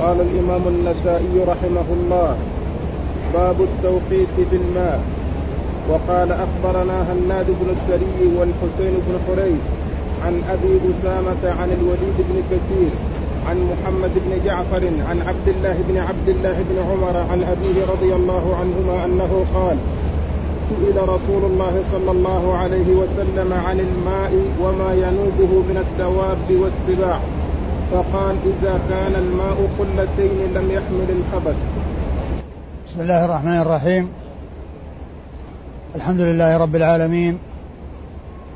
قال الإمام النسائي رحمه الله باب التوقيت في الماء وقال أخبرنا هناد بن السري والحسين بن حريث عن أبي أسامة عن الوليد بن كثير عن محمد بن جعفر عن عبد الله بن عبد الله بن عمر عن أبيه رضي الله عنهما أنه قال سئل رسول الله صلى الله عليه وسلم عن الماء وما ينوبه من الدواب والسباع. فقال إذا كان الماء قلتين لم يحمل الخبث. بسم الله الرحمن الرحيم. الحمد لله رب العالمين.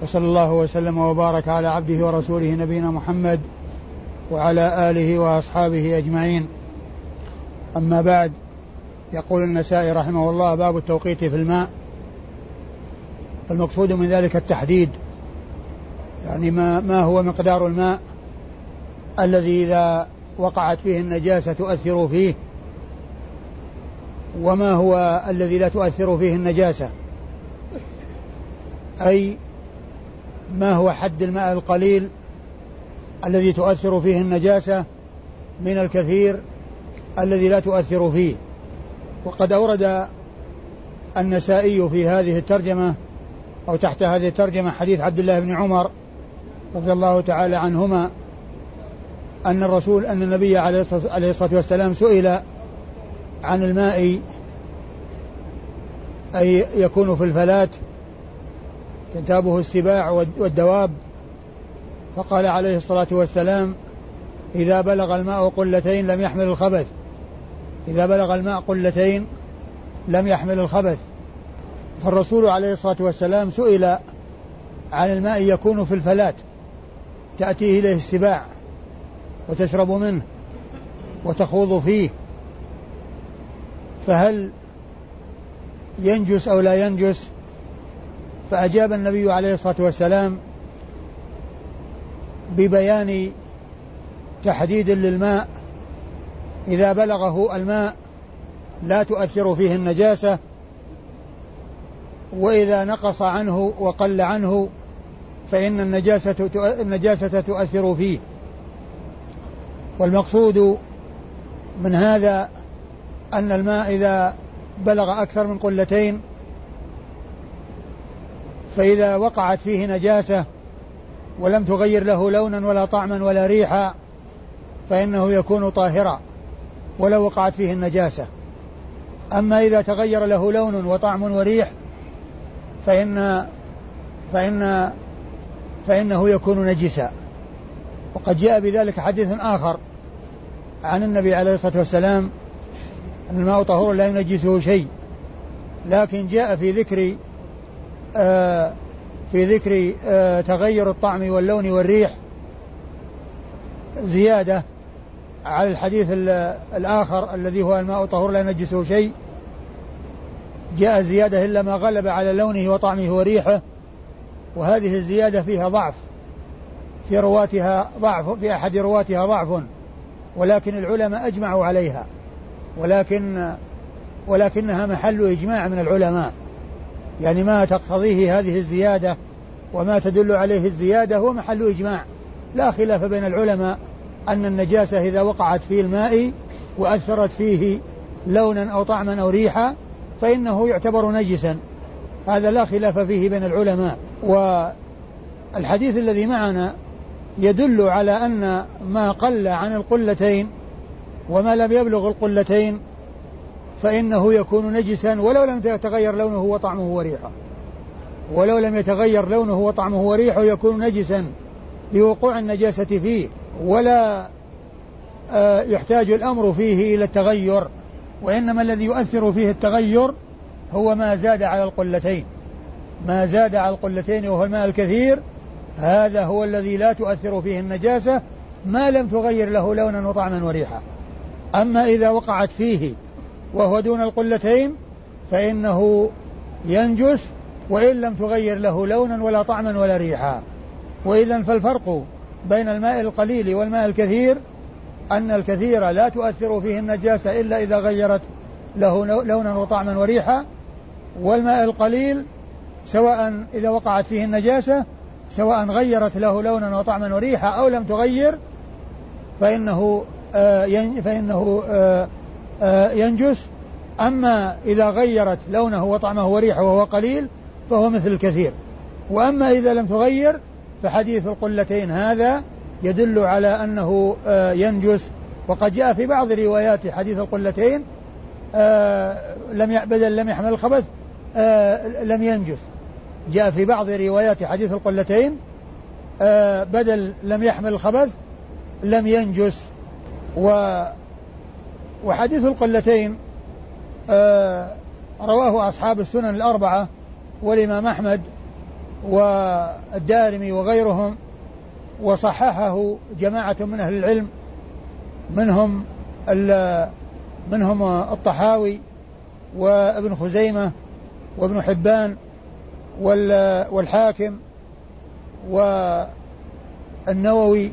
وصلى الله وسلم وبارك على عبده ورسوله نبينا محمد وعلى آله وأصحابه أجمعين. أما بعد يقول النسائي رحمه الله باب التوقيت في الماء. المقصود من ذلك التحديد. يعني ما, ما هو مقدار الماء؟ الذي إذا وقعت فيه النجاسة تؤثر فيه. وما هو الذي لا تؤثر فيه النجاسة؟ أي ما هو حد الماء القليل الذي تؤثر فيه النجاسة من الكثير الذي لا تؤثر فيه؟ وقد أورد النسائي في هذه الترجمة أو تحت هذه الترجمة حديث عبد الله بن عمر رضي الله تعالى عنهما أن الرسول أن النبي عليه الصلاة والسلام سئل عن الماء أي يكون في الفلاة تنتابه السباع والدواب فقال عليه الصلاة والسلام إذا بلغ الماء قلتين لم يحمل الخبث. إذا بلغ الماء قلتين لم يحمل الخبث. فالرسول عليه الصلاة والسلام سئل عن الماء يكون في الفلاة تأتيه إليه السباع. وتشرب منه وتخوض فيه. فهل ينجس أو لا ينجس؟ فأجاب النبي عليه الصلاة والسلام ببيان تحديد للماء. إذا بلغه الماء لا تؤثر فيه النجاسة وإذا نقص عنه وقل عنه فإن النجاسة النجاسة تؤثر فيه. والمقصود من هذا أن الماء إذا بلغ أكثر من قلتين فإذا وقعت فيه نجاسة ولم تغير له لونا ولا طعما ولا ريحا فإنه يكون طاهرا ولو وقعت فيه النجاسة. أما إذا تغير له لون وطعم وريح فإن فإن فإنه يكون نجسا. وقد جاء بذلك حديث آخر عن النبي عليه الصلاة والسلام أن الماء طهور لا ينجسه شيء لكن جاء في ذكر آه في ذكر آه تغير الطعم واللون والريح زيادة على الحديث الآخر الذي هو الماء طهور لا ينجسه شيء. جاء زيادة إلا ما غلب على لونه وطعمه وريحه وهذه الزيادة فيها ضعف. في رواتها ضعف في أحد رواتها ضعف ولكن العلماء أجمعوا عليها ولكن ولكنها محل إجماع من العلماء. يعني ما تقتضيه هذه الزيادة وما تدل عليه الزيادة هو محل إجماع. لا خلاف بين العلماء أن النجاسة إذا وقعت في الماء وأثرت فيه لونا أو طعما أو ريحا فإنه يعتبر نجسا. هذا لا خلاف فيه بين العلماء. والحديث الذي معنا يدل على أن ما قل عن القلتين وما لم يبلغ القلتين فإنه يكون نجسا ولو لم يتغير لونه وطعمه وريحه. ولو لم يتغير لونه وطعمه وريحه يكون نجسا لوقوع النجاسة فيه ولا آه، يحتاج الأمر فيه إلى التغير. وإنما الذي يؤثر فيه التغير هو ما زاد على القلتين. ما زاد على القلتين وهو الماء الكثير هذا هو الذي لا تؤثر فيه النجاسة ما لم تغير له لونا وطعما وريحا. أما إذا وقعت فيه وهو دون القلتين فإنه ينجس وإن لم تغير له لونا ولا طعما ولا ريحا. وإذا فالفرق بين الماء القليل والماء الكثير أن الكثير لا تؤثر فيه النجاسة إلا إذا غيرت له لونا وطعما وريحا والماء القليل سواء إذا وقعت فيه النجاسة سواء غيرت له لونا وطعما وريحا أو لم تغير فإنه فإنه ينجس. أما إذا غيرت لونه وطعمه وريحه وهو قليل فهو مثل الكثير. وأما إذا لم تغير فحديث القلتين هذا يدل على أنه ينجس. وقد جاء في بعض روايات حديث القلتين لم بدل لم يحمل الخبث لم ينجس. جاء في بعض روايات حديث القلتين بدل لم يحمل الخبث لم ينجس و وحديث القلتين آه رواه أصحاب السنن الأربعة والإمام أحمد والدارمي وغيرهم وصححه جماعة من أهل العلم منهم منهم الطحاوي وابن خزيمة وابن حبان والحاكم والنووي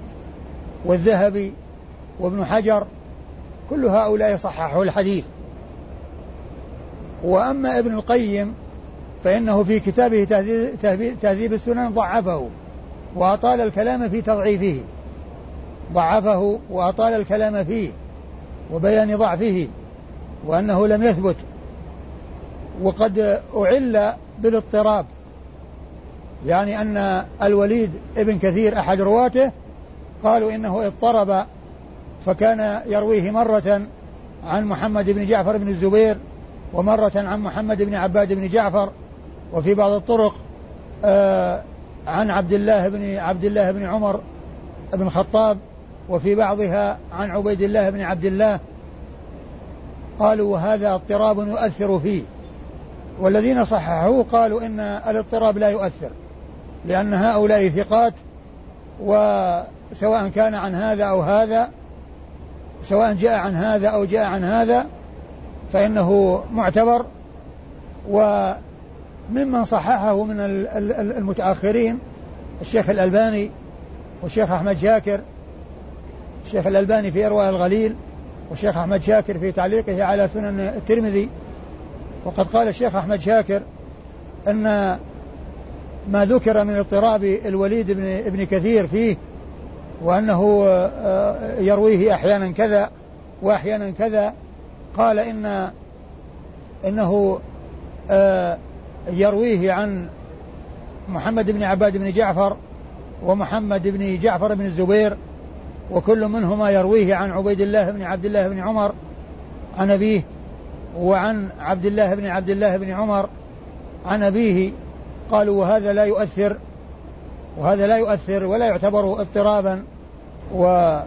والذهبي وابن حجر كل هؤلاء صححوا الحديث. وأما ابن القيم فإنه في كتابه تهذيب السنن ضعفه وأطال الكلام في تضعيفه. ضعفه وأطال الكلام فيه وبيان ضعفه وأنه لم يثبت. وقد أعل بالاضطراب. يعني أن الوليد ابن كثير أحد رواته قالوا إنه اضطرب فكان يرويه مرة عن محمد بن جعفر بن الزبير ومرة عن محمد بن عباد بن جعفر وفي بعض الطرق آه عن عبد الله بن عبد الله بن عمر بن الخطاب وفي بعضها عن عبيد الله بن عبد الله. قالوا وهذا اضطراب يؤثر فيه. والذين صححوه قالوا إن الاضطراب لا يؤثر لأن هؤلاء ثقات وسواء كان عن هذا أو هذا سواء جاء عن هذا أو جاء عن هذا فإنه معتبر. وممن صححه من المتأخرين الشيخ الألباني والشيخ أحمد شاكر الشيخ الألباني في إرواء الغليل والشيخ أحمد شاكر في تعليقه على سنن الترمذي. وقد قال الشيخ أحمد شاكر أن ما ذكر من اضطراب الوليد بن ابن كثير فيه وأنه آه، يرويه أحيانا كذا وأحيانا كذا قال إن إنه آه يرويه عن محمد بن عباد بن جعفر ومحمد بن جعفر بن الزبير وكل منهما يرويه عن عبيد الله بن عبد الله بن عمر عن أبيه. وعن عبد الله بن عبد الله بن عمر عن أبيه قالوا وهذا لا يؤثر وهذا لا يؤثر ولا يعتبر اضطرابا و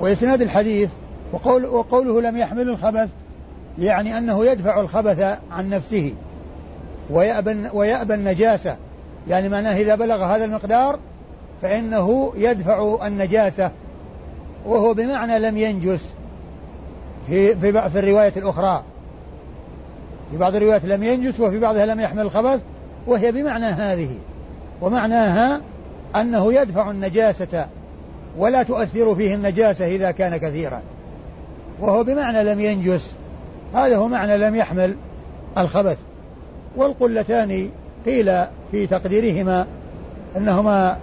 وإسناد الحديث وقول وقوله لم يحمل الخبث يعني أنه يدفع الخبث عن نفسه ويأبى ويأبى النجاسة يعني معناه إذا بلغ هذا المقدار فإنه يدفع النجاسة وهو بمعنى لم ينجس في في في الرواية الأخرى. في بعض الروايات لم ينجس وفي بعضها لم يحمل الخبث وهي بمعنى هذه ومعناها أنه يدفع النجاسة ولا تؤثر فيه النجاسة إذا كان كثيرا وهو بمعنى لم ينجس هذا هو معنى لم يحمل الخبث. والقلتان قيل في تقديرهما أنهما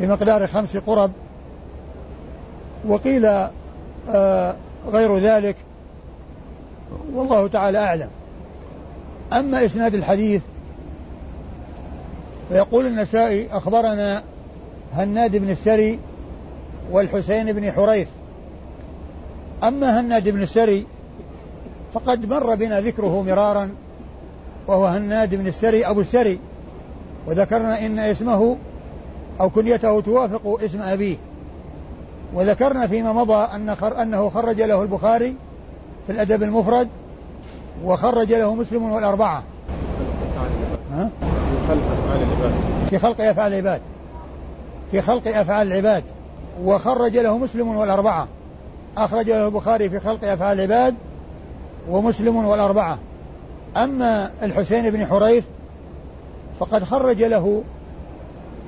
بمقدار خمس قرب وقيل آه غير ذلك والله تعالى أعلم. أما إسناد الحديث فيقول النسائي أخبرنا هناد بن السري والحسين بن حريث. أما هناد بن السري فقد مر بنا ذكره مرارا وهو هناد بن السري أبو السري. وذكرنا إن اسمه أو كنيته توافق اسم أبيه. وذكرنا فيما مضى أن أنه خرج له البخاري في الأدب المفرد وخرج له مسلم والأربعة. ها؟ في خلق أفعال العباد. في خلق أفعال العباد. وخرج له مسلم والأربعة. أخرج له البخاري في خلق أفعال العباد ومسلم والأربعة. أما الحسين بن حريث فقد خرج له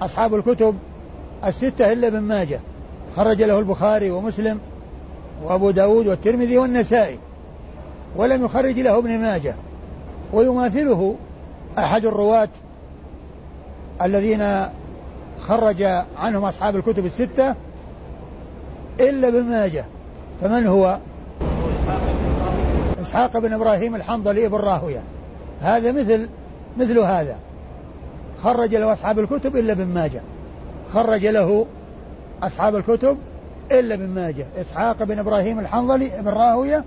أصحاب الكتب الستة إلا ابن ماجه. خرج له البخاري ومسلم وأبو داود والترمذي والنسائي. ولم يخرج له ابن ماجه. ويماثله أحد الرواة الذين خرج عنهم أصحاب الكتب الستة إلا ابن ماجه. فمن هو؟ إسحاق بن إبراهيم الحنظلي ابن راهوية. هذا مثل مثل هذا. خرج له أصحاب الكتب إلا ابن ماجه. خرج له أصحاب الكتب إلا ابن ماجه. إسحاق بن إبراهيم الحنظلي ابن راهوية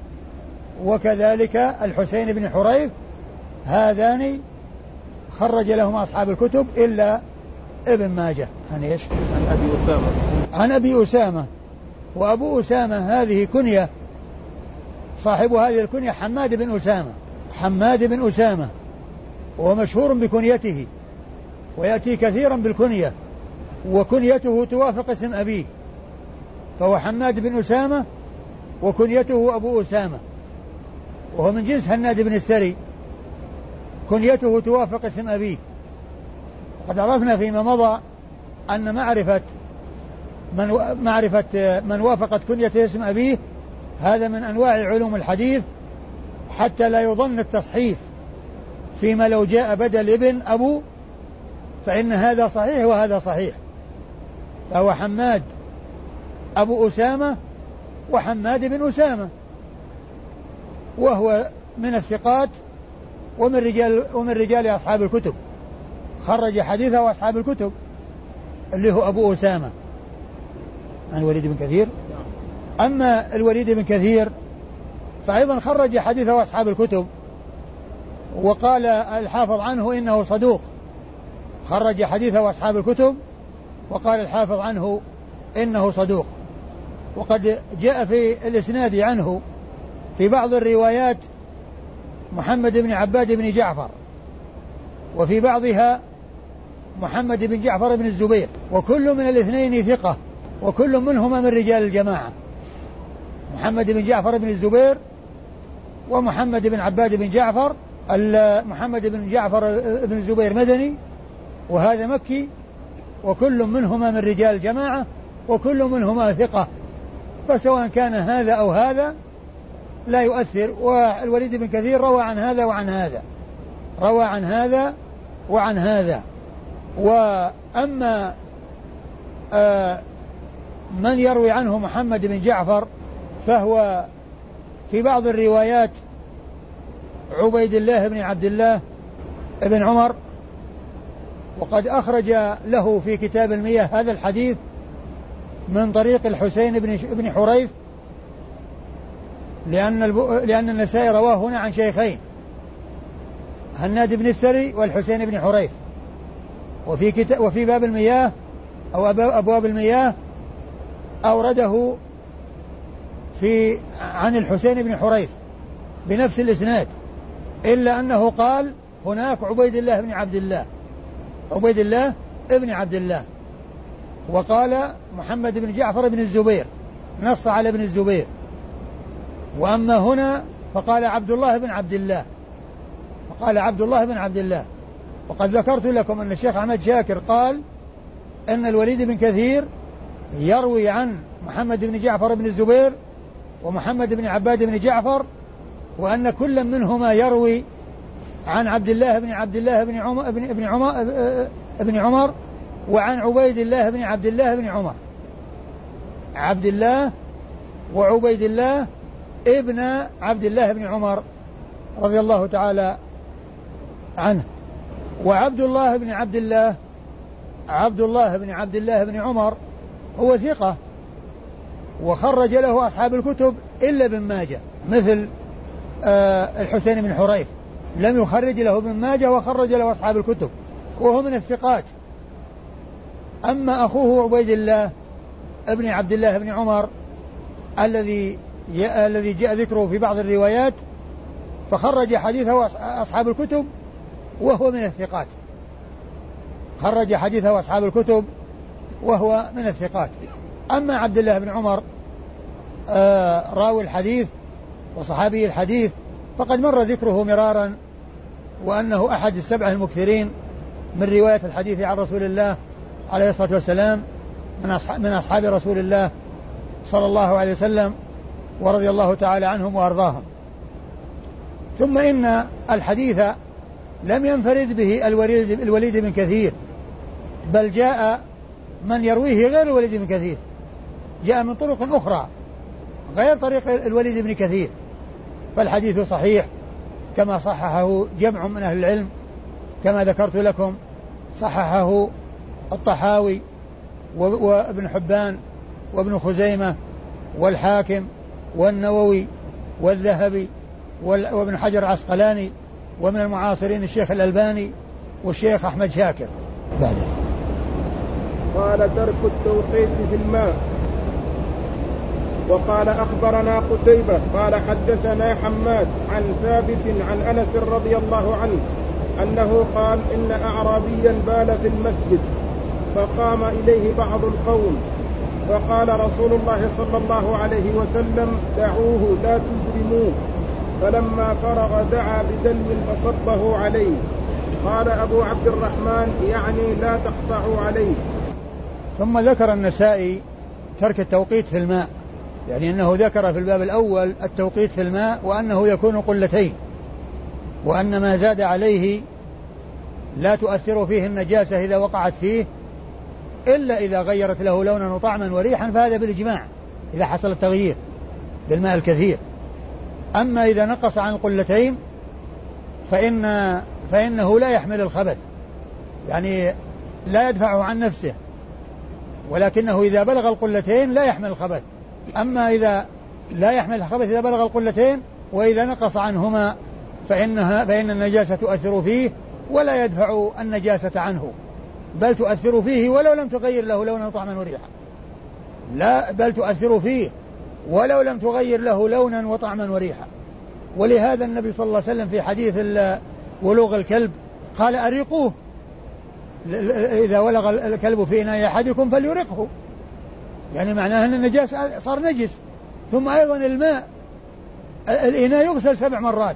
وكذلك الحسين بن حريث هذان خرج لهما أصحاب الكتب إلا ابن ماجه. عن إيش؟ عن أبي أسامة. عن أبي أسامة. وأبو أسامة هذه كنية صاحب هذه الكنية حماد بن أسامة. حماد بن أسامة. وهو مشهور بكنيته. ويأتي كثيرا بالكنية. وكنيته توافق اسم أبيه. فهو حماد بن أسامة وكنيته أبو أسامة. وهو من جنس هناد بن السري. كنيته توافق اسم أبيه. قد عرفنا فيما مضى أن معرفة من معرفة من وافقت كنية اسم أبيه هذا من أنواع علوم الحديث حتى لا يظن التصحيف فيما لو جاء بدل ابن أبو فإن هذا صحيح وهذا صحيح. فهو حماد أبو أسامة وحماد بن أسامة. وهو من الثقات ومن رجال ومن رجال أصحاب الكتب. خرج حديثه أصحاب الكتب اللي هو أبو أسامة عن الوليد بن كثير. أما الوليد بن كثير فأيضا خرج حديثه أصحاب الكتب وقال الحافظ عنه إنه صدوق. خرج حديثه أصحاب الكتب وقال الحافظ عنه إنه صدوق. وقد جاء في الإسناد عنه في بعض الروايات محمد بن عباد بن جعفر وفي بعضها محمد بن جعفر بن الزبير وكل من الاثنين ثقة وكل منهما من رجال الجماعة. محمد بن جعفر بن الزبير ومحمد بن عباد بن جعفر محمد بن جعفر بن الزبير مدني وهذا مكي وكل منهما من رجال الجماعة وكل منهما ثقة. فسواء كان هذا أو هذا لا يؤثر والوليد بن كثير روى عن هذا وعن هذا. روى عن هذا وعن هذا. وأما آه من يروي عنه محمد بن جعفر فهو في بعض الروايات عبيد الله بن عبد الله بن عمر وقد أخرج له في كتاب المياه هذا الحديث من طريق الحسين بن بن حريث لأن الب... لأن النسائي رواه هنا عن شيخين. هناد بن السري والحسين بن حريث. وفي كتاب وفي باب المياه أو أبواب المياه أورده في عن الحسين بن حريث بنفس الإسناد. إلا أنه قال هناك عبيد الله بن عبد الله. عبيد الله ابن عبد الله. وقال محمد بن جعفر بن الزبير. نص على ابن الزبير. وأما هنا فقال عبد الله بن عبد الله. فقال عبد الله بن عبد الله. وقد ذكرت لكم أن الشيخ أحمد شاكر قال أن الوليد بن كثير يروي عن محمد بن جعفر بن الزبير ومحمد بن عباد بن جعفر وأن كل منهما يروي عن عبد الله بن عبد الله بن عمر بن ابن عمر ابن عمر وعن عبيد الله بن عبد الله بن عمر. عبد الله وعبيد الله ابن عبد الله بن عمر رضي الله تعالى عنه. وعبد الله بن عبد الله عبد الله بن عبد الله بن عمر هو ثقة وخرج له أصحاب الكتب إلا ابن ماجه مثل آه الحسين بن حريث. لم يخرج له ابن ماجه وخرج له أصحاب الكتب وهو من الثقات. أما أخوه عبيد الله ابن عبد الله بن عمر الذي الذي جاء ذكره في بعض الروايات فخرج حديثه أصحاب الكتب وهو من الثقات. خرج حديثه أصحاب الكتب وهو من الثقات. أما عبد الله بن عمر آه راوي الحديث وصحابي الحديث فقد مر ذكره مرارا وأنه أحد السبعة المكثرين من رواية الحديث عن رسول الله عليه الصلاة والسلام من أصحاب رسول الله صلى الله عليه وسلم. ورضي الله تعالى عنهم وأرضاهم. ثم إن الحديث لم ينفرد به الوليد, الوليد بن كثير بل جاء من يرويه غير الوليد بن كثير. جاء من طرق أخرى غير طريق الوليد بن كثير. فالحديث صحيح كما صححه جمع من أهل العلم كما ذكرت لكم صححه الطحاوي وابن حبان وابن خزيمة والحاكم والنووي والذهبي وابن حجر العسقلاني ومن المعاصرين الشيخ الألباني والشيخ أحمد شاكر. بعده قال ترك التوقيت في الماء. وقال أخبرنا قتيبة قال حدثنا حماد عن ثابت عن أنس رضي الله عنه أنه قال إن أعرابيا بال في المسجد فقام إليه بعض القوم فقال رسول الله صلى الله عليه وسلم دعوه لا تجرموه. فلما فرغ دعا بدلو فصبه عليه. قال أبو عبد الرحمن يعني لا تقطعوا عليه. ثم ذكر النسائي ترك التوقيت في الماء يعني أنه ذكر في الباب الأول التوقيت في الماء وأنه يكون قلتين وأن ما زاد عليه لا تؤثر فيه النجاسة إذا وقعت فيه إلا إذا غيرت له لونا وطعما وريحا فهذا بالإجماع إذا حصل التغيير بالماء الكثير. أما إذا نقص عن القلتين فإن فإنه لا يحمل الخبث. يعني لا يدفعه عن نفسه ولكنه إذا بلغ القلتين لا يحمل الخبث. أما إذا لا يحمل الخبث إذا بلغ القلتين وإذا نقص عنهما فإنها فإن النجاسة تؤثر فيه ولا يدفع النجاسة عنه. بل تؤثر فيه ولو لم تغير له لونا طعما وريحا. لا بل تؤثر فيه ولو لم تغير له لونا وطعما وريحا. ولهذا النبي صلى الله عليه وسلم في حديث ولوغ الكلب قال أريقوه. إذا ولغ الكلب في إناء أحدكم فليرقه. يعني معناه أن النجاس صار نجس. ثم أيضا الماء الإناء يغسل سبع مرات.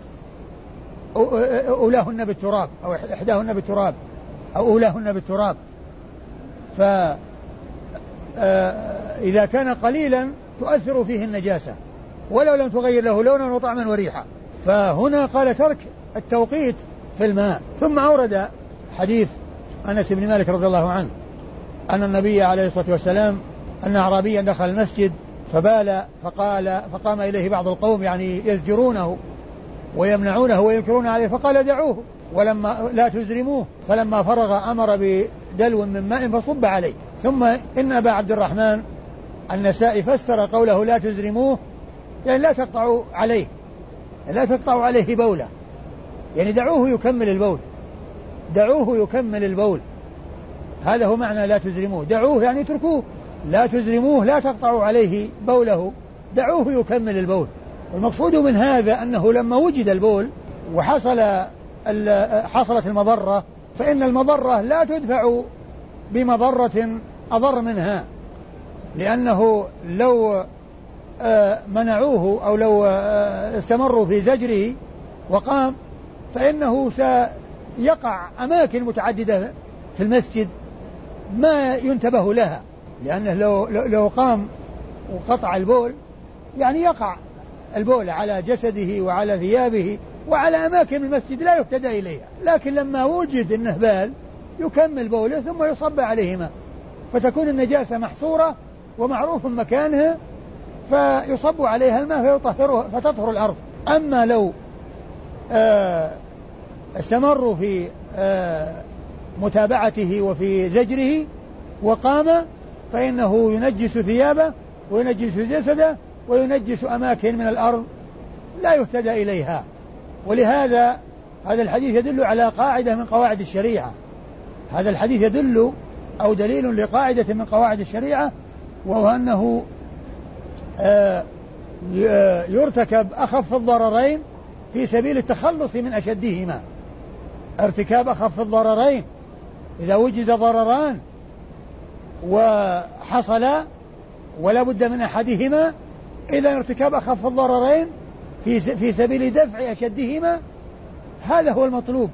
أولاهن بالتراب أو إحداهن بالتراب. أو أولاهن بالتراب. ف آه، إذا كان قليلا تؤثر فيه النجاسة. ولو لم تغير له لونا وطعما وريحا. فهنا قال ترك التوقيت في الماء. ثم أورد حديث أنس بن مالك رضي الله عنه أن النبي عليه الصلاة والسلام أن أعرابيا دخل المسجد فبال فقال فقام إليه بعض القوم يعني يزجرونه ويمنعونه وينكرون عليه فقال دعوه. ولما لا تزرموه فلما فرغ أمر بدلو من ماء فصب عليه. ثم إن أبا عبد الرحمن النسائي فسر قوله لا تزرموه يعني لا تقطعوا عليه لا تقطعوا عليه بوله. يعني دعوه يكمل البول دعوه يكمل البول. هذا هو معنى لا تزرموه. دعوه يعني اتركوه. لا تزرموه لا تقطعوا عليه بوله. دعوه يكمل البول. والمقصود من هذا أنه لما وجد البول وحصل حصلت المضرة فإن المضرة لا تدفع بمضرة أضر منها لأنه لو آه، منعوه أو لو آه، استمروا في زجره وقام فإنه سيقع أماكن متعددة في المسجد ما ينتبه لها لأنه لو, لو قام وقطع البول يعني يقع البول على جسده وعلى ثيابه وعلى أماكن المسجد لا يهتدى إليها. لكن لما وجد النهبال يكمل بوله ثم يصب عليه ماء فتكون النجاسة محصورة ومعروف مكانها فيصب عليها الماء فيطهرها فتطهر الأرض. أما لو آه استمروا في آه متابعته وفي زجره وقام فإنه ينجس ثيابه وينجس جسده وينجس أماكن من الأرض لا يهتدى إليها. ولهذا هذا الحديث يدل على قاعدة من قواعد الشريعة. هذا الحديث يدل أو دليل لقاعدة من قواعد الشريعة وهو أنه آه، يرتكب أخف الضررين في سبيل التخلص من أشدهما. ارتكاب أخف الضررين إذا وجد ضرران وحصل ولا بد من أحدهما إذا ارتكاب أخف الضررين في في سبيل دفع أشدهما هذا هو المطلوب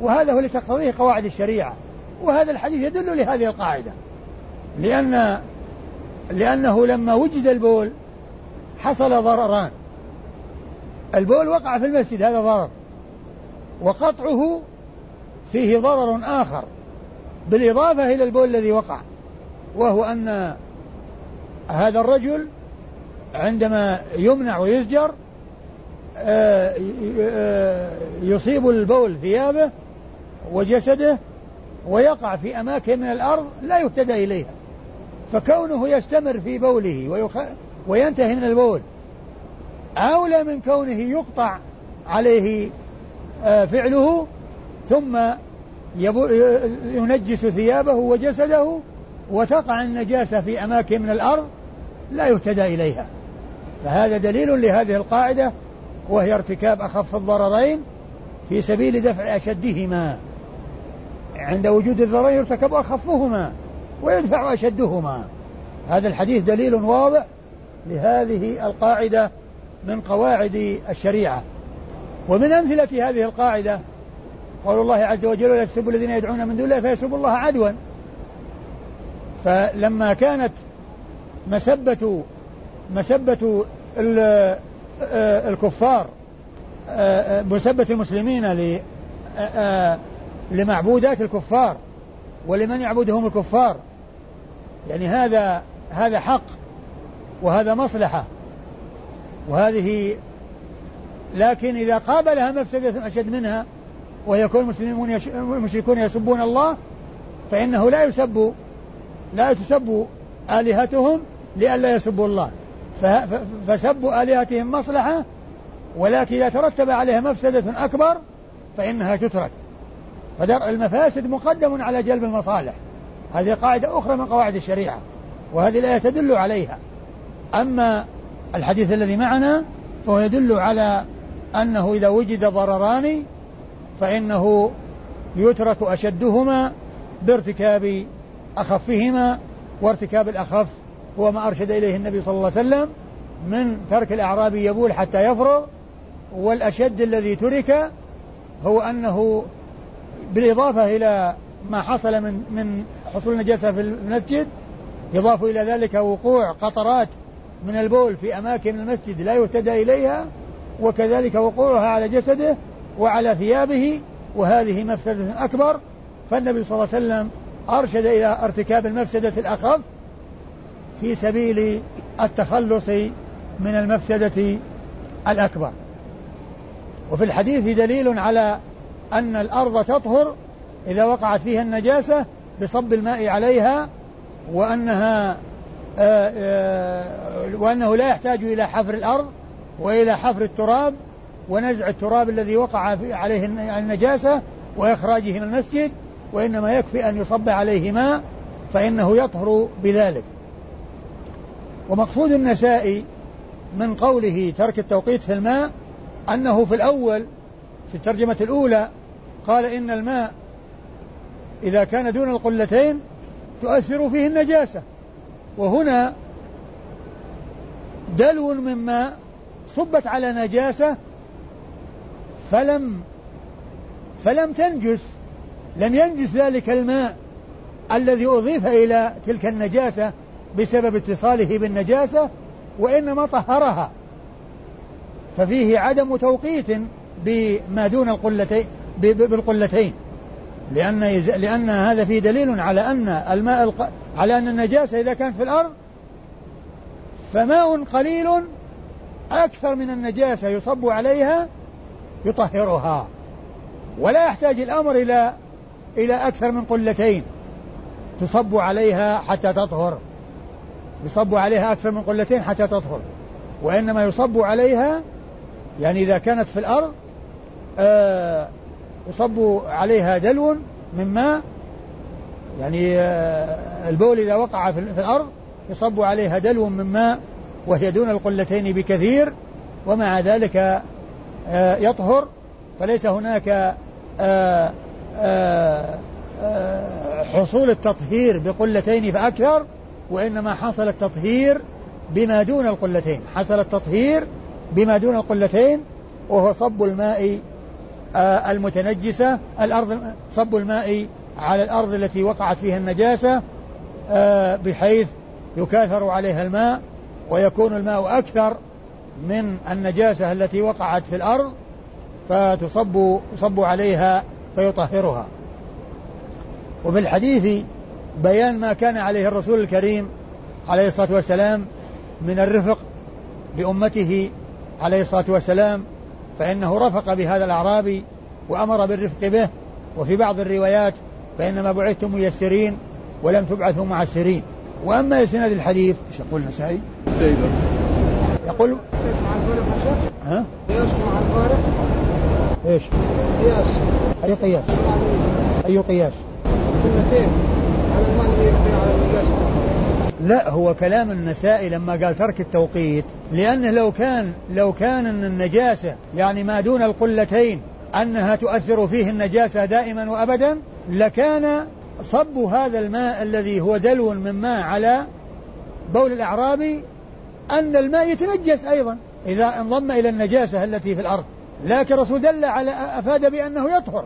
وهذا هو اللي تقتضيه قواعد الشريعة وهذا الحديث يدل لهذه القاعدة لأن لأنه لما وجد البول حصل ضرران البول وقع في المسجد هذا ضرر وقطعه فيه ضرر آخر بالإضافة إلى البول الذي وقع وهو أن هذا الرجل عندما يمنع ويزجر يصيب البول ثيابه وجسده ويقع في أماكن من الأرض لا يهتدى إليها. فكونه يستمر في بوله ويخ... وينتهي من البول أولى من كونه يقطع عليه آه، فعله ثم يبو... ينجس ثيابه وجسده وتقع النجاسة في أماكن من الأرض لا يهتدى إليها. فهذا دليل لهذه القاعدة وهي ارتكاب أخف الضررين في سبيل دفع أشدهما. عند وجود الضررين يرتكب أخفهما ويدفع أشدهما. هذا الحديث دليل واضح لهذه القاعدة من قواعد الشريعة. ومن أمثلة هذه القاعدة قول الله عز وجل ولا تسبوا الذين يدعون من دون الله فيسبوا الله عدوا. فلما كانت مسبة مسبة الكفار مسبة المسلمين لمعبودات الكفار ولمن يعبدهم الكفار. يعني هذا هذا حق وهذا مصلحة. وهذه لكن إذا قابلها مفسدة أشد منها ويكون المسلمون المشركون يسبون الله فإنه لا يسب لا تسب آلهتهم لئلا يسبوا الله. فسب آلهتهم مصلحة ولكن إذا ترتب عليها مفسدة أكبر فإنها تترك. فدرء المفاسد مقدم على جلب المصالح. هذه قاعدة أخرى من قواعد الشريعة وهذه الآية تدل عليها. أما الحديث الذي معنا فهو يدل على أنه إذا وجد ضرران فإنه يترك أشدهما بارتكاب أخفهما وارتكاب الأخف هو ما أرشد إليه النبي صلى الله عليه وسلم من ترك الأعرابي يبول حتى يفرغ والأشد الذي ترك هو أنه بالإضافة إلى ما حصل من من حصول النجاسة في المسجد يضاف إلى ذلك وقوع قطرات من البول في أماكن المسجد لا يهتدى إليها وكذلك وقوعها على جسده وعلى ثيابه وهذه مفسدة أكبر. فالنبي صلى الله عليه وسلم أرشد إلى ارتكاب المفسدة الأخف في سبيل التخلص من المفسدة الأكبر. وفي الحديث دليل على أن الأرض تطهر إذا وقعت فيها النجاسة بصب الماء عليها وأنها آآ آآ وأنه لا يحتاج إلى حفر الأرض وإلى حفر التراب ونزع التراب الذي وقع عليه النجاسة وإخراجه من المسجد وإنما يكفي أن يصب عليه ماء فإنه يطهر بذلك. ومقصود النسائي من قوله ترك التوقيت في الماء أنه في الأول في الترجمة الأولى قال إن الماء إذا كان دون القلتين تؤثر فيه النجاسة. وهنا دلو من ماء صبت على نجاسة فلم فلم تنجس لم ينجس ذلك الماء الذي أضيف إلى تلك النجاسة بسبب اتصاله بالنجاسة وإنما طهرها. ففيه عدم توقيت بما دون القلتين بالقلتين. لأن لأن هذا فيه دليل على أن الماء الق... على أن النجاسة إذا كانت في الأرض فماء قليل أكثر من النجاسة يصب عليها يطهرها. ولا يحتاج الأمر إلى إلى أكثر من قلتين تصب عليها حتى تطهر. يصب عليها أكثر من قلتين حتى تطهر وإنما يصب عليها يعني إذا كانت في الأرض آه يصب عليها دلو من ماء يعني آه البول إذا وقع في الأرض يصب عليها دلو من ماء وهي دون القلتين بكثير ومع ذلك آه يطهر. فليس هناك آه آه حصول التطهير بقلتين فأكثر وإنما حصل التطهير بما دون القلتين. حصل التطهير بما دون القلتين وهو صب الماء آه، المتنجسة الأرض صب الماء على الأرض التي وقعت فيها النجاسة آه، بحيث يكاثر عليها الماء ويكون الماء أكثر من النجاسة التي وقعت في الأرض فتصب تصب عليها فيطهرها. وفي الحديث بيان ما كان عليه الرسول الكريم عليه الصلاة والسلام من الرفق بأمته عليه الصلاة والسلام فإنه رفق بهذا الأعرابي وأمر بالرفق به وفي بعض الروايات فإنما بعثتم ميسرين ولم تبعثوا معسرين وأما إسناد الحديث إيش يقول النسائي؟ يقول ها؟ قياس مع الفارق إيش؟ قياس أي قياس؟ أي قياس؟ لا هو كلام النسائي لما قال ترك التوقيت لأنه لو كان لو كان النجاسة يعني ما دون القلتين أنها تؤثر فيه النجاسة دائما وأبدا لكان صب هذا الماء الذي هو دلو من ماء على بول الأعرابي أن الماء يتنجس أيضا إذا انضم إلى النجاسة التي في الأرض. لكن الرسول دل على أفاد بأنه يطهر.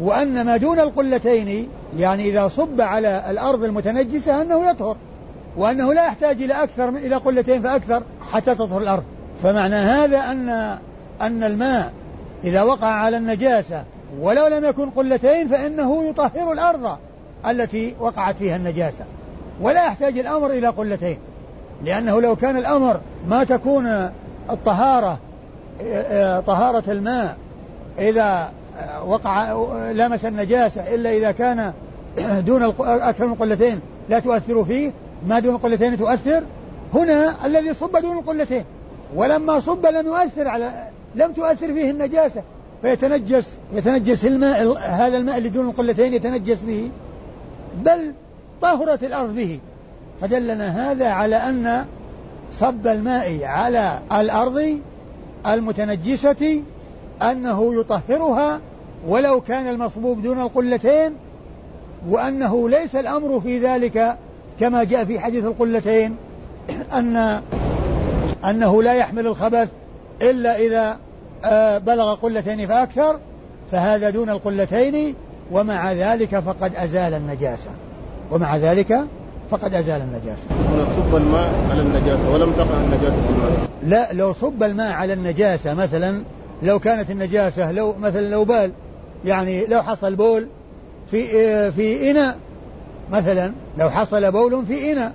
وأن ما دون القلتين يعني إذا صب على الأرض المتنجسة أنه يطهر وأنه لا يحتاج إلى أكثر من إلى قلتين فأكثر حتى تطهر الأرض. فمعنى هذا أن أن الماء إذا وقع على النجاسة ولو لم يكن قلتين فإنه يطهر الأرض التي وقعت فيها النجاسة. ولا يحتاج الأمر إلى قلتين لأنه لو كان الأمر ما تكون الطهارة طهارة الماء إذا وقع لمس النجاسة إلا إذا كان دون أكثر من قلتين لا تؤثر فيه ما دون القلتين تؤثر. هنا الذي صب دون القلتين ولما صب لم يؤثر على لم تؤثر فيه النجاسة فيتنجس يتنجس الماء هذا الماء اللي دون القلتين يتنجس به. بل طهرت الأرض به. فدلنا هذا على أن صب الماء على الأرض المتنجسة أنه يطهرها ولو كان المصبوب دون القلتين وأنه ليس الأمر في ذلك كما جاء في حديث القلتين أن أنه لا يحمل الخبث إلا إذا آه، بلغ قلتين فأكثر فهذا دون القلتين ومع ذلك فقد أزال النجاسة. ومع ذلك فقد أزال النجاسة. هنا صب الماء على النجاسة ولم تقع النجاسة في الماء. لا لو صب الماء على النجاسة مثلا لو كانت النجاسة لو مثلا لو بال يعني لو حصل بول في في إناء مثلا لو حصل بول في إناء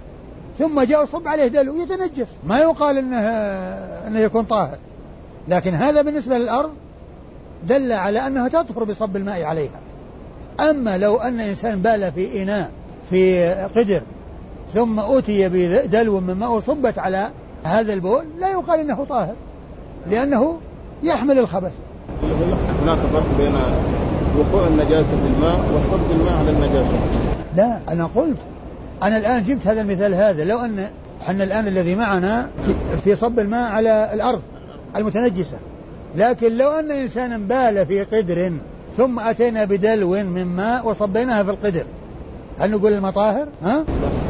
ثم جاء صب عليه دلو يتنجس. ما يقال إنه إنه يكون طاهر. لكن هذا بالنسبة للأرض دل على أنها تطهر بصب الماء عليها. أما لو أن إنسان بال في إناء في قدر ثم أتي بدلو من ماء صبت على هذا البول لا يقال إنه طاهر لأنه يحمل الخبث هناك فرق بين وقوع النجاسة في الماء وصب الماء على النجاسة لا أنا قلت أنا الآن جبت هذا المثال هذا لو أن إحنا الآن الذي معنا في صب الماء على الأرض المتنجسة لكن لو أن إنسانا بال في قدر ثم أتينا بدلو من ماء وصبيناها في القدر هل نقول المطاهر؟ ها؟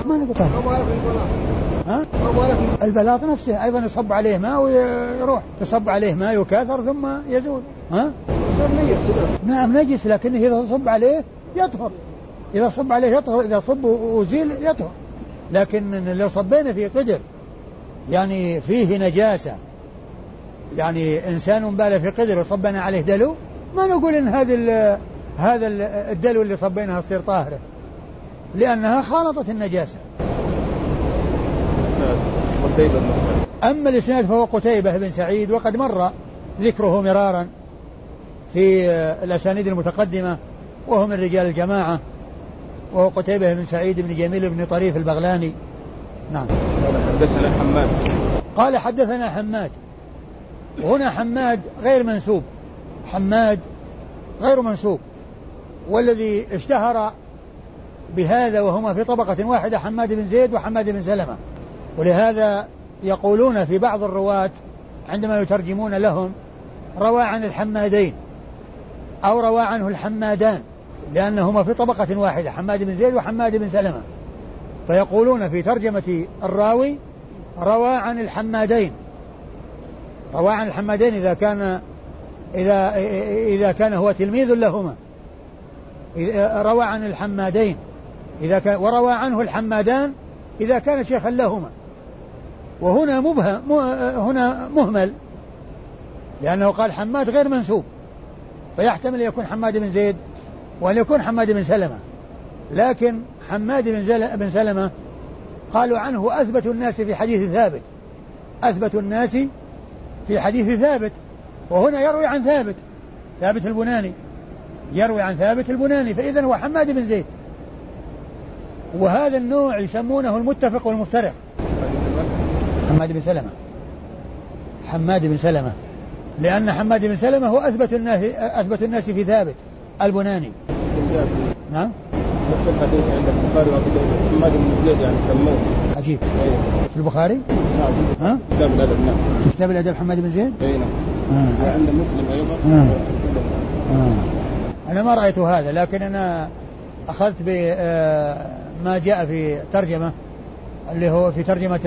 ما نقول طاهر ها؟ البلاط نفسه أيضا يصب عليه ماء ويروح. يصب عليه ماء يكاثر ثم يزول. ها؟ نعم نجس لكنه إذا صب عليه يطهر. إذا صب عليه يطهر إذا صب وزيل يطهر. لكن لو صبينا في قدر يعني فيه نجاسة يعني إنسان بال في قدر وصبنا عليه دلو ما نقول إن هذا هذا الدلو اللي صبيناها تصير طاهرة. لأنها خالطت النجاسة أما الإسناد فهو قتيبة بن سعيد وقد مر ذكره مرارا في الأسانيد المتقدمة وهو من رجال الجماعة وهو قتيبة بن سعيد بن جميل بن طريف البغلاني. نعم. قال حدثنا حماد. قال حدثنا حماد. وهنا حماد غير منسوب. حماد غير منسوب. والذي اشتهر بهذا وهما في طبقة واحدة حماد بن زيد وحماد بن سلمة. ولهذا يقولون في بعض الرواة عندما يترجمون لهم روى عن الحمادين أو روى عنه الحمادان لأنهما في طبقة واحدة حماد بن زيد وحماد بن سلمة. فيقولون في ترجمة الراوي روى عن الحمادين. روى عن الحمادين إذا كان إذا إذا كان هو تلميذ لهما. روى عن الحمادين. إذا كان وروى عنه الحمادان إذا كان شيخا لهما. وهنا مبهم هنا مهمل لأنه قال حماد غير منسوب فيحتمل يكون حماد بن زيد وأن يكون حماد بن سلمة. لكن حماد بن, بن سلمة قالوا عنه أثبت الناس في حديث ثابت أثبت الناس في حديث ثابت وهنا يروي عن ثابت ثابت البناني يروي عن ثابت البناني فإذا هو حماد بن زيد. وهذا النوع يسمونه المتفق والمفترق. حماد بن سلمة. حماد بن سلمة. لأن حماد بن سلمة هو أثبت الناس أثبت الناس في ثابت البناني. نعم. نفس الحديث عند البخاري وابو داود حماد بن زيد يعني سموه عجيب. أيوه. في البخاري؟ نعم ها؟ كتاب الادب نعم في كتاب الأدب حماد بن زيد؟ اي نعم. آه. وعند مسلم أيضا. آه. آه. أنا ما رأيت هذا لكن أنا أخذت بما جاء في ترجمة. اللي هو في ترجمة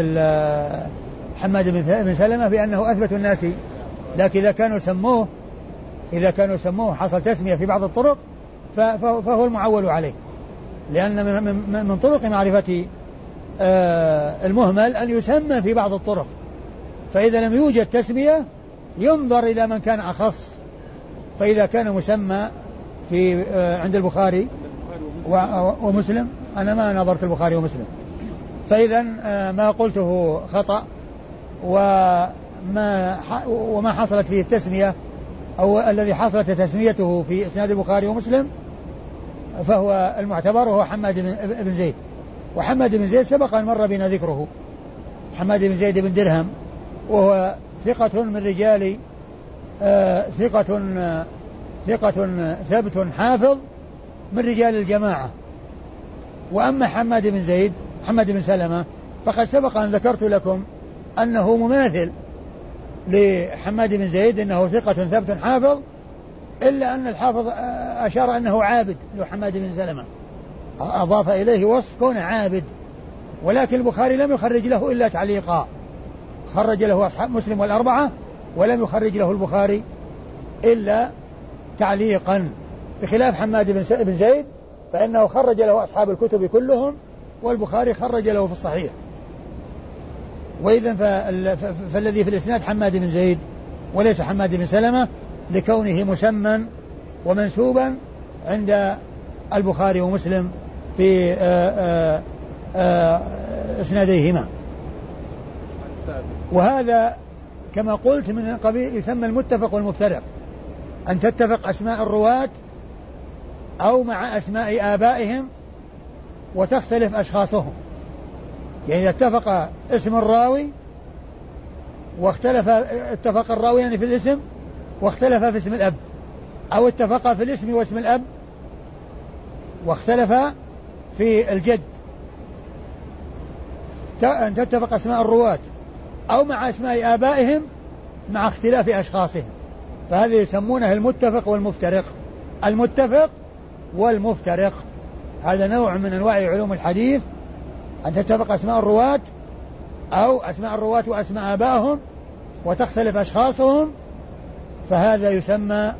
حماد بن سلمة بأنه أثبت الناس. لكن إذا كانوا سموه إذا كانوا سموه حصل تسمية في بعض الطرق فهو المعول عليه. لأن من, طرق معرفة آه، المهمل أن يسمى في بعض الطرق. فإذا لم يوجد تسمية ينظر إلى من كان أخص. فإذا كان مسمى في آه، عند البخاري ومسلم. أنا ما نظرت البخاري ومسلم. فإذا آه، ما قلته خطأ وما وما حصلت فيه التسمية أو الذي حصلت تسميته في إسناد البخاري ومسلم فهو المعتبر وهو حماد بن زيد. وحماد بن زيد سبق أن مر بنا ذكره. حماد بن زيد بن درهم وهو ثقة من رجال آه، ثقة ثقة ثبت حافظ من رجال الجماعة. وأما حماد بن زيد حماد بن سلمة فقد سبق أن ذكرت لكم أنه مماثل لحماد بن زيد أنه ثقة ثبت حافظ إلا أن الحافظ آه، أشار أنه عابد لحماد بن سلمة. أضاف إليه وصف كونه عابد ولكن البخاري لم يخرج له إلا تعليقا. خرج له أصحاب مسلم والأربعة ولم يخرج له البخاري إلا تعليقا. بخلاف حماد بن زيد فإنه خرج له أصحاب الكتب كلهم والبخاري خرج له في الصحيح. وإذا فالذي في الإسناد حماد بن زيد وليس حماد بن سلمة لكونه مسمى ومنسوبا عند البخاري ومسلم في آه، آه، آه، إسناديهما. وهذا كما قلت من قبيل يسمى المتفق والمفترق. أن تتفق أسماء الرواة أو مع أسماء آبائهم وتختلف أشخاصهم. يعني إذا اتفق اسم الراوي واختلف اتفق الراويان في الاسم واختلف في اسم الأب أو اتفقا في الاسم واسم الأب واختلف في الجد. أن تتفق أسماء الرواة أو مع أسماء آبائهم مع اختلاف أشخاصهم. فهذا يسمونه المتفق والمفترق. المتفق والمفترق. هذا نوع من أنواع علوم الحديث أن تتفق أسماء الرواة أو أسماء الرواة وأسماء آبائهم وتختلف أشخاصهم فهذا يسمى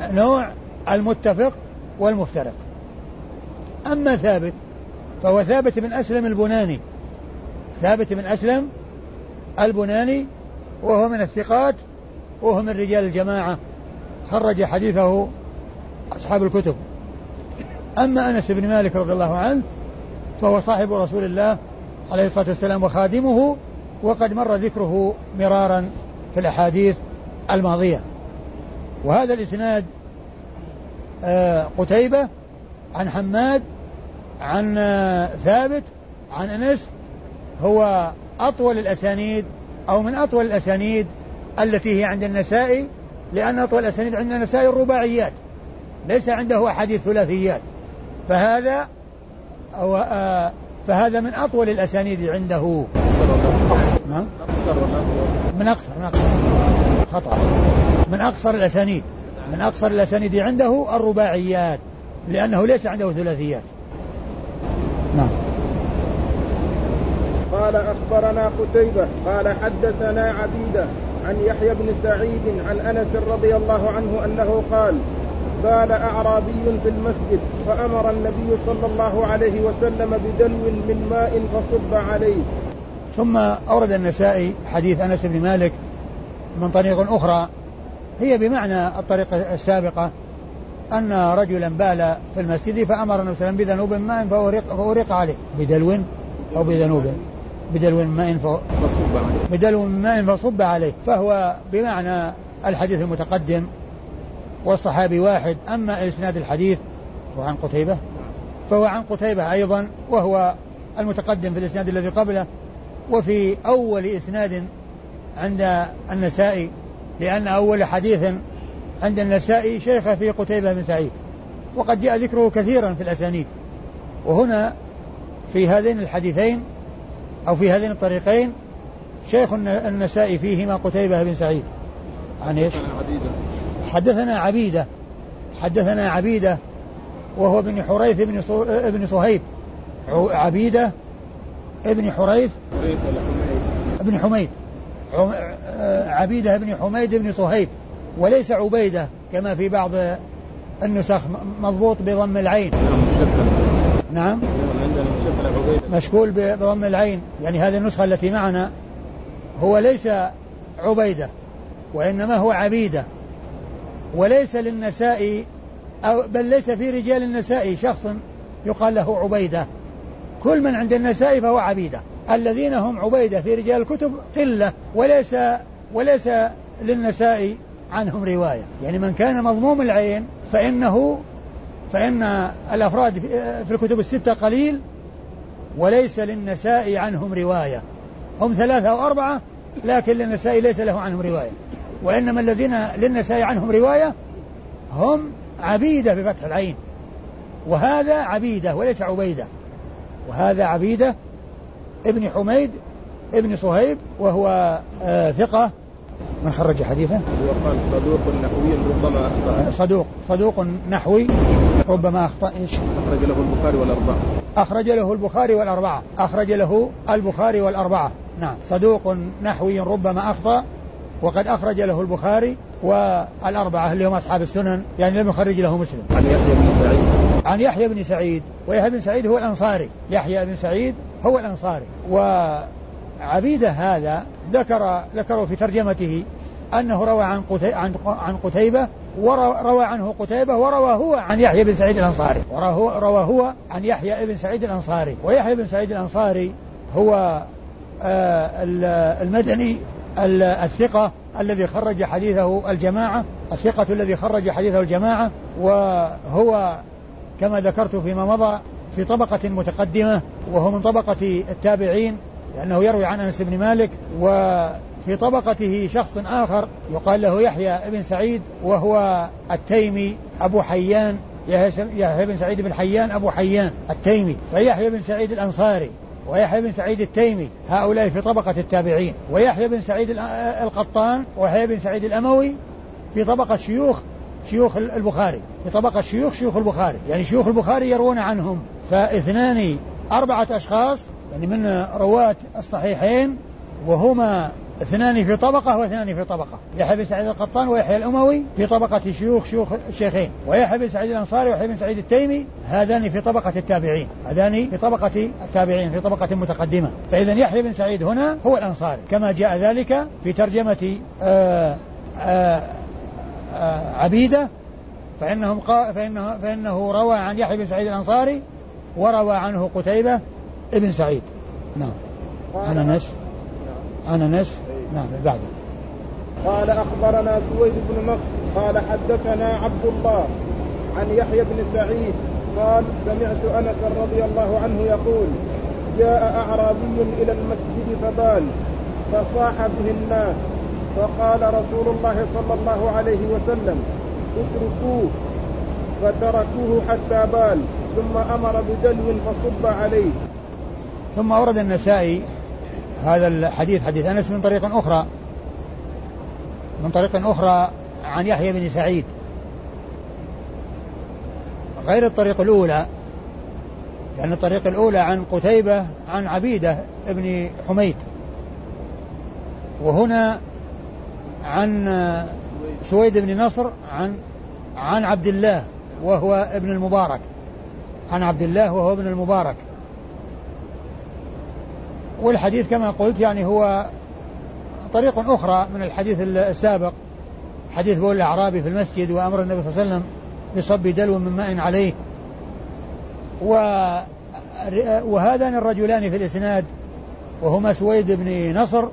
نوع المتفق والمفترق. أما ثابت فهو ثابت بن أسلم البناني ثابت بن أسلم البناني وهو من الثقات وهو من رجال الجماعة خرج حديثه أصحاب الكتب. أما أنس بن مالك رضي الله عنه فهو صاحب رسول الله عليه الصلاة والسلام وخادمه وقد مر ذكره مرارا في الأحاديث الماضية. وهذا الإسناد آه، قتيبة عن حماد عن آه، ثابت عن أنس هو أطول الأسانيد أو من أطول الأسانيد التي هي عند النسائي لأن أطول الأسانيد عند النسائي الرباعيات ليس عنده أحاديث ثلاثيات. فهذا أو آه فهذا من أطول الأسانيد عنده. نعم؟ من أقصر من أقصر خطأ. من أقصر الأسانيد. من أقصر الأسانيد عنده الرباعيات لأنه ليس عنده ثلاثيات. نعم. قال أخبرنا قتيبة قال حدثنا عبيدة عن يحيى بن سعيد عن أنس رضي الله عنه أنه قال بال أعرابي في المسجد فأمر النبي صلى الله عليه وسلم بدلو من ماء فصب عليه. ثم أورد النسائي حديث أنس بن مالك من طريق أخرى. هي بمعنى الطريقة السابقة أن رجلا بال في المسجد فأمر النبي صلى الله عليه وسلم بذنوب ماء فأريق عليه. بدلو أو بذنوب؟ بدلو من ماء فصب عليه. بدلو من ماء فصب عليه. فهو بمعنى الحديث المتقدم والصحابي واحد. أما إسناد الحديث عن قتيبة فهو عن قتيبة أيضا وهو المتقدم في الإسناد الذي قبله وفي أول إسناد عند النسائي لأن أول حديث عند النسائي شيخه في قتيبة بن سعيد. وقد جاء ذكره كثيرا في الأسانيد. وهنا في هذين الحديثين أو في هذين الطريقين شيخ النسائي فيهما قتيبة بن سعيد. عن إيش؟ حدثنا عبيدة حدثنا عبيدة وهو ابن حريث بن ابن صهيب. عبيدة ابن حريث ابن حميد. عبيدة بن حميد بن صهيب. وليس عبيدة كما في بعض النسخ مضبوط بضم العين. نعم. مشكول بضم العين. يعني هذه النسخة التي معنا هو ليس عبيدة وإنما هو عبيدة. وليس للنساء أو بل ليس في رجال النساء شخص يقال له عبيدة. كل من عند النساء فهو عبيدة. الذين هم عبيدة في رجال الكتب قلة وليس وليس للنساء عنهم رواية. يعني من كان مضموم العين فإنه فإن الأفراد في الكتب الستة قليل وليس للنساء عنهم رواية. هم ثلاثة أو أربعة لكن للنساء ليس له عنهم رواية. وإنما الذين للنساء عنهم رواية هم عبيدة بفتح العين. وهذا عبيدة وليس عبيدة. وهذا عبيدة ابن حميد ابن صهيب وهو آه ثقة. من خرج حديثه؟ وقال صدوق نحوي ربما أخطأ. صدوق. صدوق نحوي ربما أخطأ. إيش؟ أخرج له البخاري والأربعة. أخرج له البخاري والأربعة. أخرج له البخاري والأربعة. نعم. صدوق نحوي ربما أخطأ. وقد أخرج له البخاري والأربعة اللي هم أصحاب السنن يعني لم يخرج له مسلم. عن يحيى بن سعيد. عن يحيى بن سعيد ويحيى بن سعيد هو الأنصاري. يحيى بن سعيد هو الأنصاري. وعبيده هذا ذكر ذكروا في ترجمته أنه روى عن عن قتيبة وروى عنه قتيبة وروى هو عن يحيى بن سعيد الأنصاري. وروى روى هو عن يحيى بن سعيد الأنصاري. ويحيى بن سعيد الأنصاري هو آه، المدني الثقة الذي خرج حديثه الجماعة الثقة الذي خرج حديثه الجماعة وهو كما ذكرت فيما مضى في طبقة متقدمة وهو من طبقة التابعين لأنه يروي عن أنس بن مالك وفي طبقته شخص آخر يقال له يحيى بن سعيد وهو التيمي أبو حيان يحيى بن سعيد بن حيان أبو حيان التيمي فيحيى بن سعيد الأنصاري. ويحيى بن سعيد التيمي هؤلاء في طبقة التابعين ويحيى بن سعيد القطان ويحيى بن سعيد الأموي في طبقة شيوخ شيوخ البخاري في طبقة شيوخ شيوخ البخاري يعني شيوخ البخاري يروون عنهم. فاثنان أربعة أشخاص يعني من رواة الصحيحين وهما اثنان في طبقة واثنان في طبقة. يحيى بن سعيد القطان ويحيى الأموي في طبقة شيوخ شيوخ الشيخين ويحيى بن سعيد الأنصاري ويحيى بن سعيد التيمي هذان في طبقة التابعين. هذان في طبقة التابعين في طبقة متقدمة. فإذا يحيى بن سعيد هنا هو الأنصاري. كما جاء ذلك في ترجمة آآ آآ آآ عبيدة فإنهم قا فإنه, فإنه روى عن يحيى بن سعيد الأنصاري وروى عنه قتيبة ابن سعيد. نعم. عن أنس عن أنس نعم بعده. قال أخبرنا سويد بن نصر قال حدثنا عبد الله عن يحيى بن سعيد قال سمعت أنس رضي الله عنه يقول جاء أعرابي إلى المسجد فبال فصاح به الناس فقال رسول الله صلى الله عليه وسلم اتركوه فتركوه حتى بال ثم أمر بدلو فصب عليه. ثم ورد النسائي هذا الحديث حديث أنس من طريق أخرى. من طريق أخرى عن يحيى بن سعيد. غير الطريق الأولى لأن الطريق الأولى عن قتيبة عن عبيدة بن حميد. وهنا عن سويد بن نصر عن عن عبد الله وهو ابن المبارك. عن عبد الله وهو ابن المبارك. والحديث كما قلت يعني هو طريق أخرى من الحديث السابق. حديث بول الأعرابي في المسجد وأمر النبي صلى الله عليه وسلم بصب دلو من ماء عليه. و وهذان الرجلان في الإسناد وهما سويد بن نصر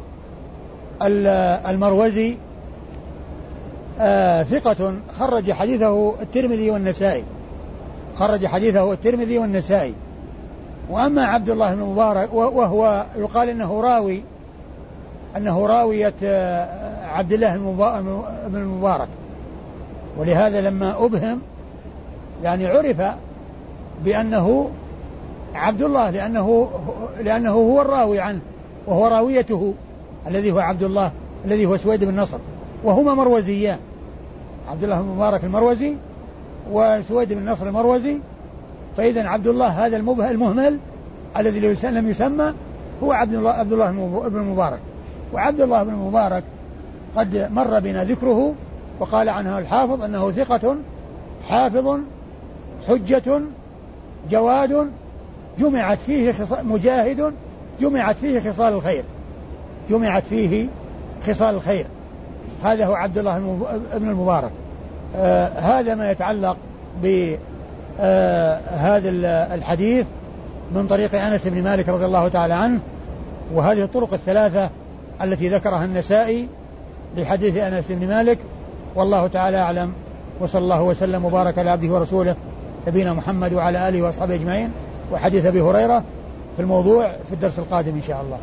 المروزي آه ثقة خرج حديثه الترمذي والنسائي. خرج حديثه الترمذي والنسائي. وأما عبد الله بن مبارك وهو يقال أنه راوي أنه راوية آه، عبد الله بن المبارك ولهذا لما أبهم يعني عرف بأنه عبد الله لأنه لأنه هو الراوي عنه وهو راويته الذي هو عبد الله الذي هو سويد بن نصر وهما مروزيان. عبد الله بن مبارك المروزي وسويد بن نصر المروزي فإذا عبد الله هذا المهمل الذي لم يسمى هو عبد الله عبد الله بن المبارك. وعبد الله بن المبارك قد مر بنا ذكره وقال عنه الحافظ أنه ثقة حافظ حجة جواد جمعت فيه مجاهد جمعت فيه خصال الخير. جمعت فيه خصال الخير. هذا هو عبد الله بن المبارك. آه هذا ما يتعلق بهذا آه الحديث من طريق أنس بن مالك رضي الله تعالى عنه وهذه الطرق الثلاثة التي ذكرها النسائي لحديث أنس بن مالك والله تعالى أعلم وصلى الله وسلم وبارك على عبده ورسوله نبينا محمد وعلى آله وأصحابه أجمعين وحديث أبي هريرة في الموضوع في الدرس القادم إن شاء الله.